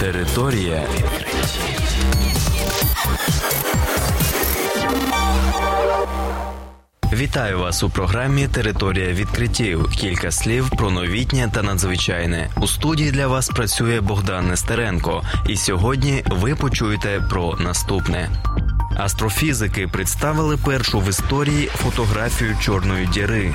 Територія Вітаю вас у програмі Територія відкриттів. Кілька слів про новітнє та надзвичайне. У студії для вас працює Богдан Нестеренко, і сьогодні ви почуєте про наступне. Астрофізики представили першу в історії фотографію чорної діри.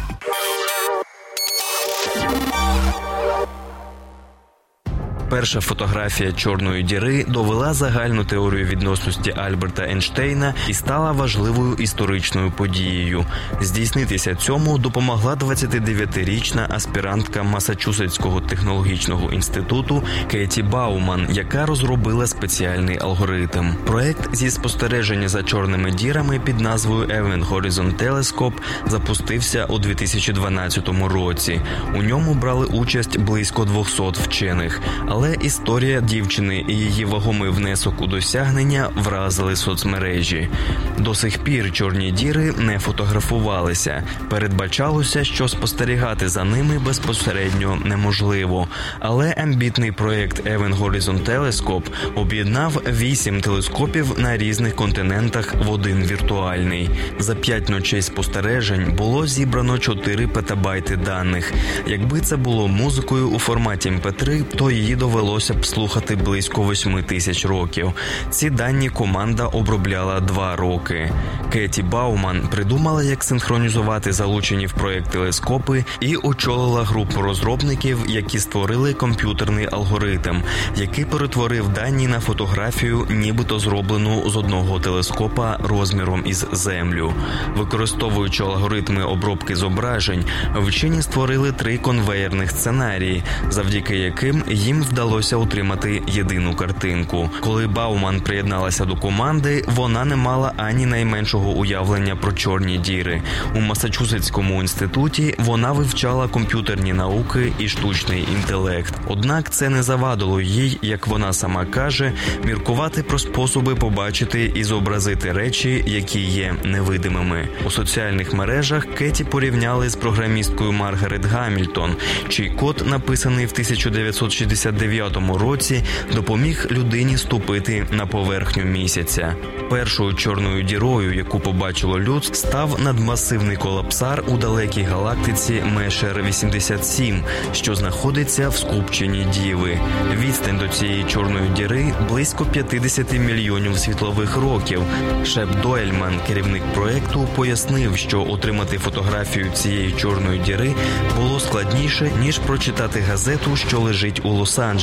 Перша фотографія чорної діри довела загальну теорію відносності Альберта Ейнштейна і стала важливою історичною подією. Здійснитися цьому допомогла 29-річна аспірантка Масачусетського технологічного інституту Кеті Бауман, яка розробила спеціальний алгоритм. Проект зі спостереження за чорними дірами під назвою Event Horizon Telescope запустився у 2012 році. У ньому брали участь близько 200 вчених. Але історія дівчини і її вагомий внесок у досягнення вразили соцмережі. До сих пір чорні діри не фотографувалися. Передбачалося, що спостерігати за ними безпосередньо неможливо. Але амбітний проєкт Event Horizon Telescope об'єднав вісім телескопів на різних континентах в один віртуальний. За п'ять ночей спостережень було зібрано 4 петабайти даних. Якби це було музикою у форматі MP3, то її довелося б слухати близько 8 тисяч років. Ці дані команда обробляла два роки. Кеті Бауман придумала, як синхронізувати залучені в проект телескопи, і очолила групу розробників, які створили комп'ютерний алгоритм, який перетворив дані на фотографію, нібито зроблену з одного телескопа розміром із землю. Використовуючи алгоритми обробки зображень, вчені створили три конвеєрних сценарії, завдяки яким їм вдалося утримати єдину картинку. Коли Бауман приєдналася до команди, вона не мала ані найменшого уявлення про чорні діри. У Масачусетському інституті вона вивчала комп'ютерні науки і штучний інтелект. Однак це не завадило їй, як вона сама каже, міркувати про способи побачити і зобразити речі, які є невидимими. У соціальних мережах Кеті порівняли з програмісткою Маргарет Гамільтон, чий код написаний в 1969 році допоміг людині ступити на поверхню місяця. Першою чорною дірою, яку побачило людство, став надмасивний колапсар у далекій галактиці Мешер 87, що знаходиться в скупченні Діви. Відстань до цієї чорної діри близько 50 мільйонів світлових років. Шеп Доельман, керівник проекту, пояснив, що отримати фотографію цієї чорної діри було складніше ніж прочитати газету, що лежить у Лос-Анджелесі,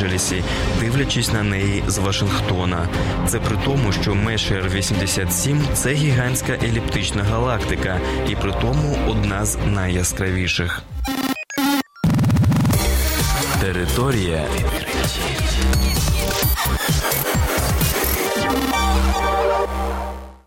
дивлячись на неї з Вашингтона. Це при тому, що Мешер 87 – це гігантська еліптична галактика, і при тому одна з найяскравіших. Територія